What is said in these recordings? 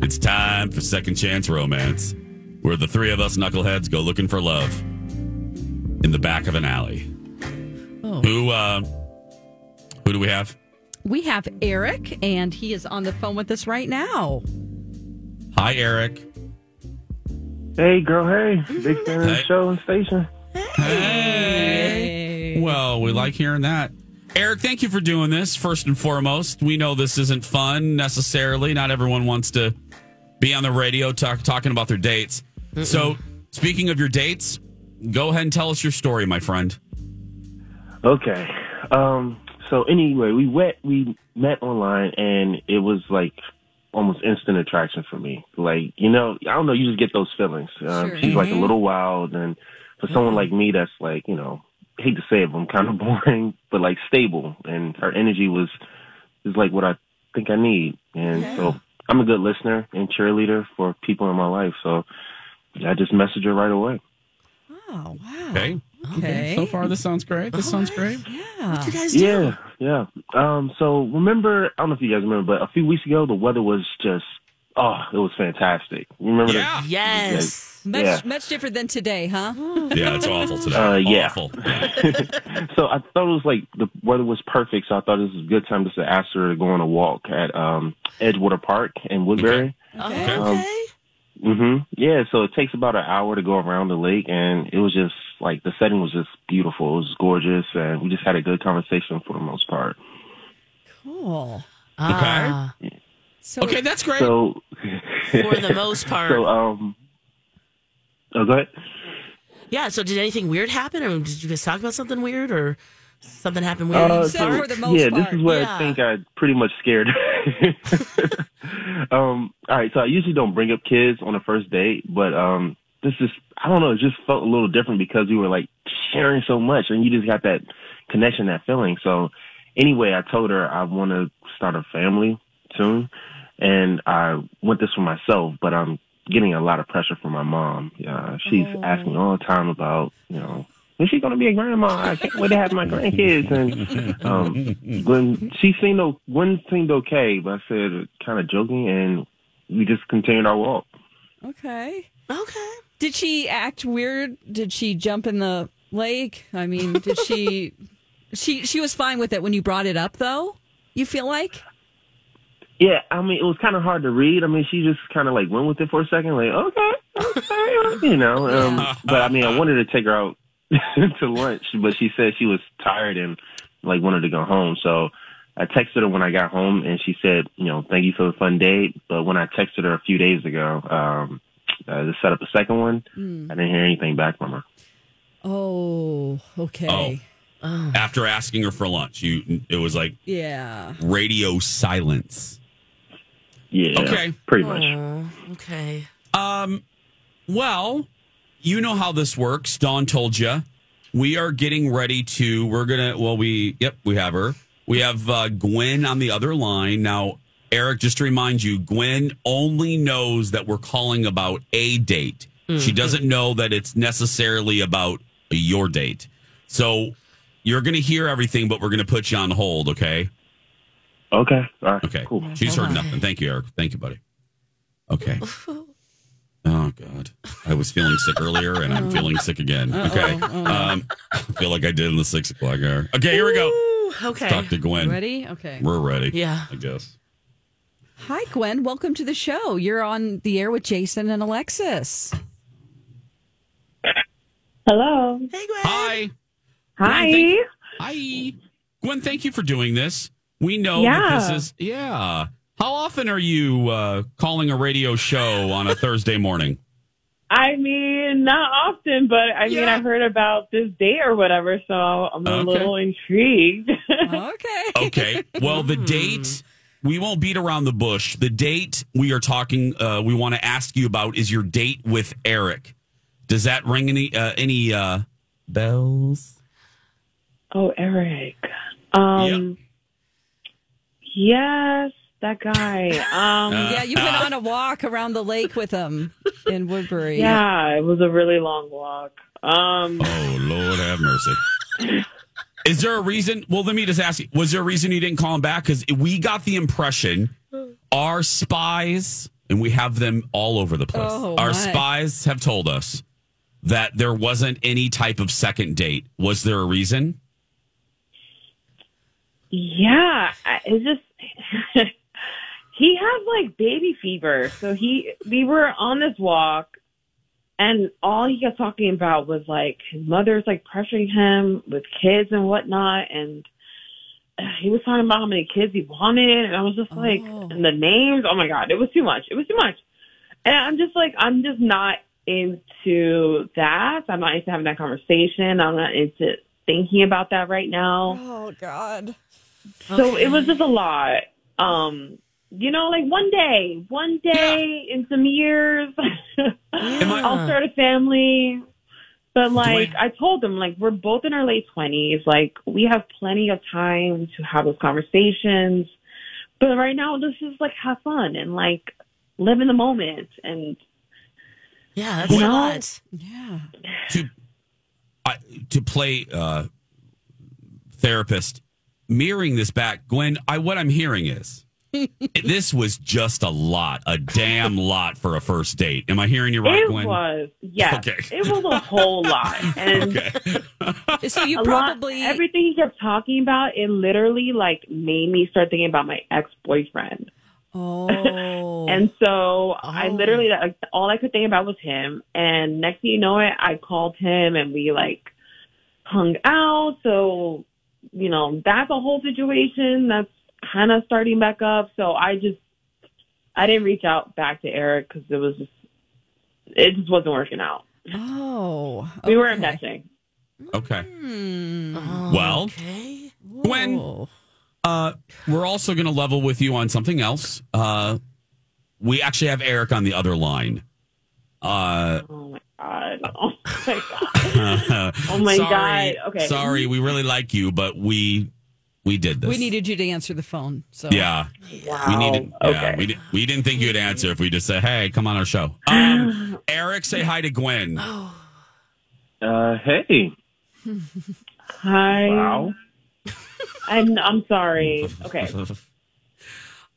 It's time for Second Chance Romance, where the three of us knuckleheads go looking for love in the back of an alley. Oh. Who uh who do we have? We have Eric, and he is on the phone with us right now. Hi Eric. Hey, girl. Hey, big fan of the show and station. Hey. Well, we like hearing that. Eric, thank you for doing this. First and foremost, we know this isn't fun necessarily. Not everyone wants to be on the radio talk, talking about their dates. So, speaking of your dates, go ahead and tell us your story, my friend. Okay. Um. So anyway, we wet we met online, and it was like almost instant attraction for me. Like you know, I don't know. You just get those feelings. Um, Sure. She's like a little wild, and for someone like me, that's like you know, hate to say it, but I'm kind of boring, but like stable, and her energy was is like what I think I need, and so I'm a good listener and cheerleader for people in my life. So I just messaged her right away. Oh, wow. Okay. Okay. So far, this sounds great. This sounds great. Yeah. What You guys do? Yeah, yeah. Um, so remember, I don't know if you guys remember, but a few weeks ago, the weather was just, oh, it was fantastic. Remember Yeah. that? Yes. Much, Yeah. much different than today, huh? Yeah, it's awful today. Uh, yeah. Awful. so I thought it was like the weather was perfect, so I thought this was a good time just to ask her to go on a walk at um, Edgewater Park in Woodbury. Okay. Um, hmm Yeah, so it takes about an hour to go around the lake, and it was just like the setting was just beautiful. It was gorgeous, and we just had a good conversation for the most part. Cool. Ah, So, Okay, that's great. So for the most part. So um, oh, go ahead. yeah. So did anything weird happen, or did you guys talk about something weird, or something happened weird? Uh, said so- for the most yeah, part. this is where Yeah. I think I pretty much scared. um, all right, so I usually don't bring up kids on a first date, but um, this is I don't know, it just felt a little different because we were like sharing so much, and you just got that connection, that feeling. So anyway, I told her I want to start a family soon, and I want this for myself, but I'm getting a lot of pressure from my mom. Uh, she's asking all the time about you know when she gonna be a grandma? I can't wait to have my grandkids. And um, when she seemed o- one seemed okay, but I said kind of joking, and we just continued our walk. okay. Okay. Did she act weird? Did she jump in the lake? I mean, did she? she she was fine with it when you brought it up, though. You feel like? Yeah, I mean it was kind of hard to read. I mean she just kind of like went with it for a second, like okay, okay, you know. Um, but I mean I wanted to take her out to lunch, but she said she was tired and like wanted to go home. So I texted her when I got home, and she said, you know, thank you for the fun date. But when I texted her a few days ago um, uh, to set up a second one, I didn't hear anything back from her. Oh, okay. Oh. After asking her for lunch, you it was like Yeah. radio silence. Yeah, Okay. pretty much. Oh, okay. Um, well, you know how this works. Dawn told you. We are getting ready to. We're gonna. Well, we. Yep, we have her. We have uh, Gwen on the other line now. Eric, just to remind you, Gwen only knows that we're calling about a date. She doesn't know that it's necessarily about your date. So you're going to hear everything, but we're going to put you on hold. Okay. Okay, all right, Okay. cool. She's heard nothing. Thank you, Eric. Thank you, buddy. Okay. Oh God, I was feeling sick earlier, and I'm feeling sick again. Okay. Um, I feel like I did in the six o'clock hour. Okay, here we go. Ooh, okay. Talk to Gwen. Ready? Okay. We're ready. Yeah. I guess. Hi, Gwen. Welcome to the show. You're on the air with Jason and Alexis. Hello. Hey, Gwen. Hi. Hi. Gwen, thank- Hi. Gwen, thank you for doing this. We know that this is, yeah. How often are you uh, calling a radio show on a Thursday morning? I mean, not often, but I mean, I heard about this day or whatever, so I'm a Okay. little intrigued. Okay. Okay. Well, the date, we won't beat around the bush. The date we are talking, uh, we want to ask you about is your date with Eric. Does that ring any uh, any uh, bells? oh, Eric. Um, yes, that guy. Um, Uh, Yeah, you went on a walk around the lake with him in Woodbury. yeah, it was a really long walk. Um, Oh Lord, have mercy. Is there a reason? Well, let me just ask you: Was there a reason you didn't call him back? Because we got the impression our spies, and we have them all over the place. Oh, our my. spies have told us that there wasn't any type of second date. Was there a reason? Yeah, I- it's just he has like baby fever. So he we were on this walk and all he kept talking about was like his mother's like pressuring him with kids and whatnot and uh, he was talking about how many kids he wanted and I was just like Oh. and the names, oh my god, it was too much. It was too much. And I'm just like I'm just not into that. I'm not into having that conversation. I'm not into thinking about that right now. Oh God. So it was just a lot. Um, you know, like one day, one day in some years, I'll start a family. But like Dwayne- I told them, like we're both in our late twenties. Like we have plenty of time to have those conversations. But right now, this is like have fun and like live in the moment. And Yeah, that's You a lot. Yeah. to I to play uh, therapist, mirroring this back, Gwen. I what I'm hearing is this was just a lot, a damn lot for a first date. Am I hearing you right, it Gwen? It was, yes, Okay. it was a whole lot. And Okay. So you probably lot, everything he kept talking about it literally like made me start thinking about my ex-boyfriend Oh. and so i Oh. literally like, all i could think about was him and next thing you know it i called him and we like hung out so you know that's a whole situation that's kind of starting back up so i just i didn't reach out back to eric because it was just it just wasn't working out oh. we were okay. messing Okay. Hmm. Oh, Well, okay. Gwen, uh, we're also going to level with you on something else. Uh, we actually have Eric on the other line. Uh, oh my god oh my god Oh my sorry, God. Okay. Sorry, we really like you, but we we did this. We needed you to answer the phone. So Yeah. wow We needed. Yeah, okay we, di- we didn't think you'd answer if we just said, "Hey, come on our show." Um, Eric, say hi to Gwen. Uh, hey. Hi. Wow. I'm I'm sorry. Okay.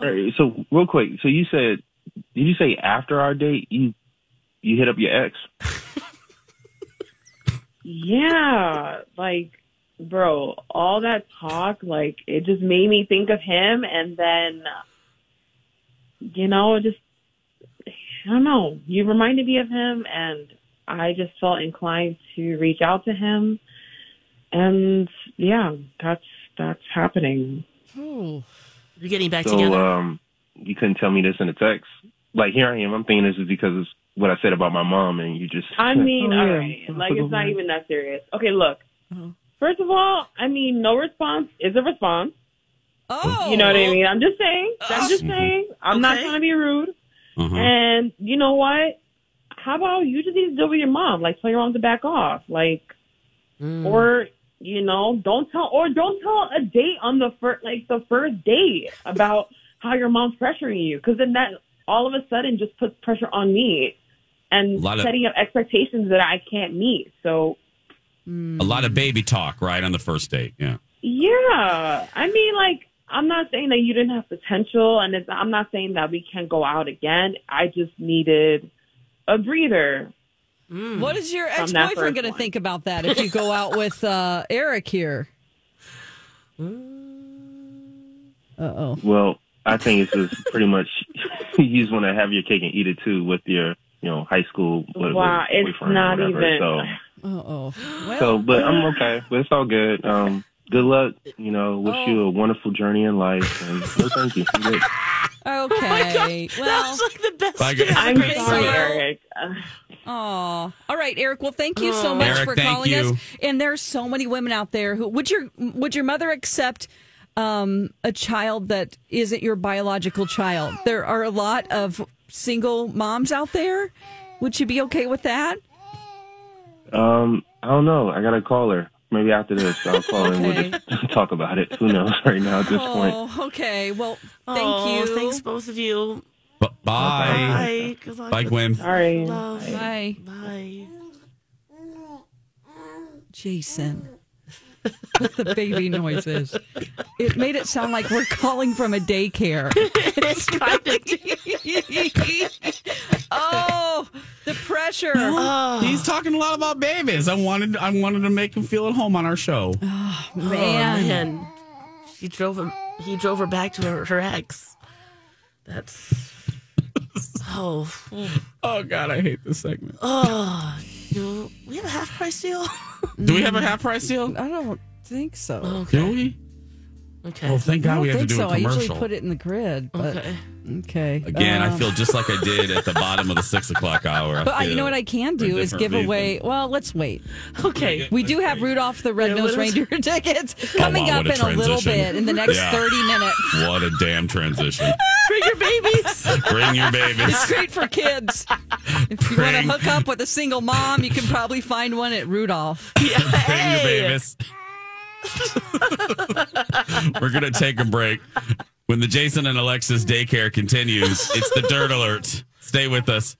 All right, so real quick, so you said, did you say after our date you you hit up your ex? Yeah, like bro, all that talk like it just made me think of him and then you know, just I don't know. You reminded me of him and I just felt inclined to reach out to him. And yeah, that's that's happening. Oh. You're getting back So together. um, you couldn't tell me this in a text. Like here I am. I'm thinking this is because it's what I said about my mom, and you just. I mean, Oh, yeah. like it's not even that serious. Okay, look. First of all, I mean, no response is a response. Oh. You know what I mean? I'm just saying. I'm just Mhm. saying. I'm not Okay. trying to be rude. Uh-huh. And you know what? How about you just need to deal with your mom? Like, tell your mom to back off. Like, Mm. or you know, don't tell, or don't tell a date on the first, like the first date about how your mom's pressuring you, because then that all of a sudden just puts pressure on me and Lot of- setting up expectations that I can't meet. So A lot of baby talk, right, on the first date. Yeah. Yeah, I mean, like, I'm not saying that you didn't have potential, and it's, I'm not saying that we can't go out again. I just needed a breather. Mm. What is your ex boyfriend going to one. think about that if you go out with uh, Eric here? Uh oh. Well, I think it's just pretty much you just want to have your cake and eat it too with your you know high school. what- Wow, it's not whatever. even. So, Uh-oh. Well, so, but I'm okay. But it's all good. Um, good luck. You know, wish Oh. you a wonderful journey in life. And no, thank you. I'm good. okay. that was like the best. Bye, day. guys. Have a I'm sorry. Eric. Oh, all right, Eric. Well, thank you so much Eric, for calling you. us. And there's so many women out there who would your would your mother accept um, a child that isn't your biological child? There are a lot of single moms out there. Would you be okay with that? Um, I don't know. I gotta call her. Maybe after this, I'll call her and we'll just talk about it. Who knows right now at this point? Oh, okay. Well, thank Oh, you. Thanks, both of you. B- bye. Bye. Good luck. Bye, Gwen. sorry. Love. Bye, Bye. Jason. With the baby noises, it made it sound like we're calling from a daycare. It's kind of. oh, the pressure. Ah. He's talking a lot about babies. I wanted I wanted to make him feel at home on our show. Ah, man. Oh, man, she drove him. He drove her back to her, her ex. That's. Oh, Oh God, I hate this segment. Ah, oh. Do we have a half price deal? Do we have a half price deal? I don't think so. Okay. Do we? Okay. Well, thank I God don't we have to think do so. a I commercial. usually put it in the grid, but okay. Okay. Again, I Um, feel just like I did at the bottom of the six o'clock hour. But you know what I can do is different give away. Well, let's wait. Okay. We do have Rudolph the Red-Nosed what is- Reindeer tickets coming wow, up what in a a little bit in the next Yeah. 30 minutes. What a damn transition! Bring your babies. Bring your babies. It's great for kids. If you want to hook up with a single mom, you can probably find one at Rudolph. Bring your babies. We're gonna take a break. When the Jason and Alexis daycare continues, it's the Dirt Alert. Stay with us.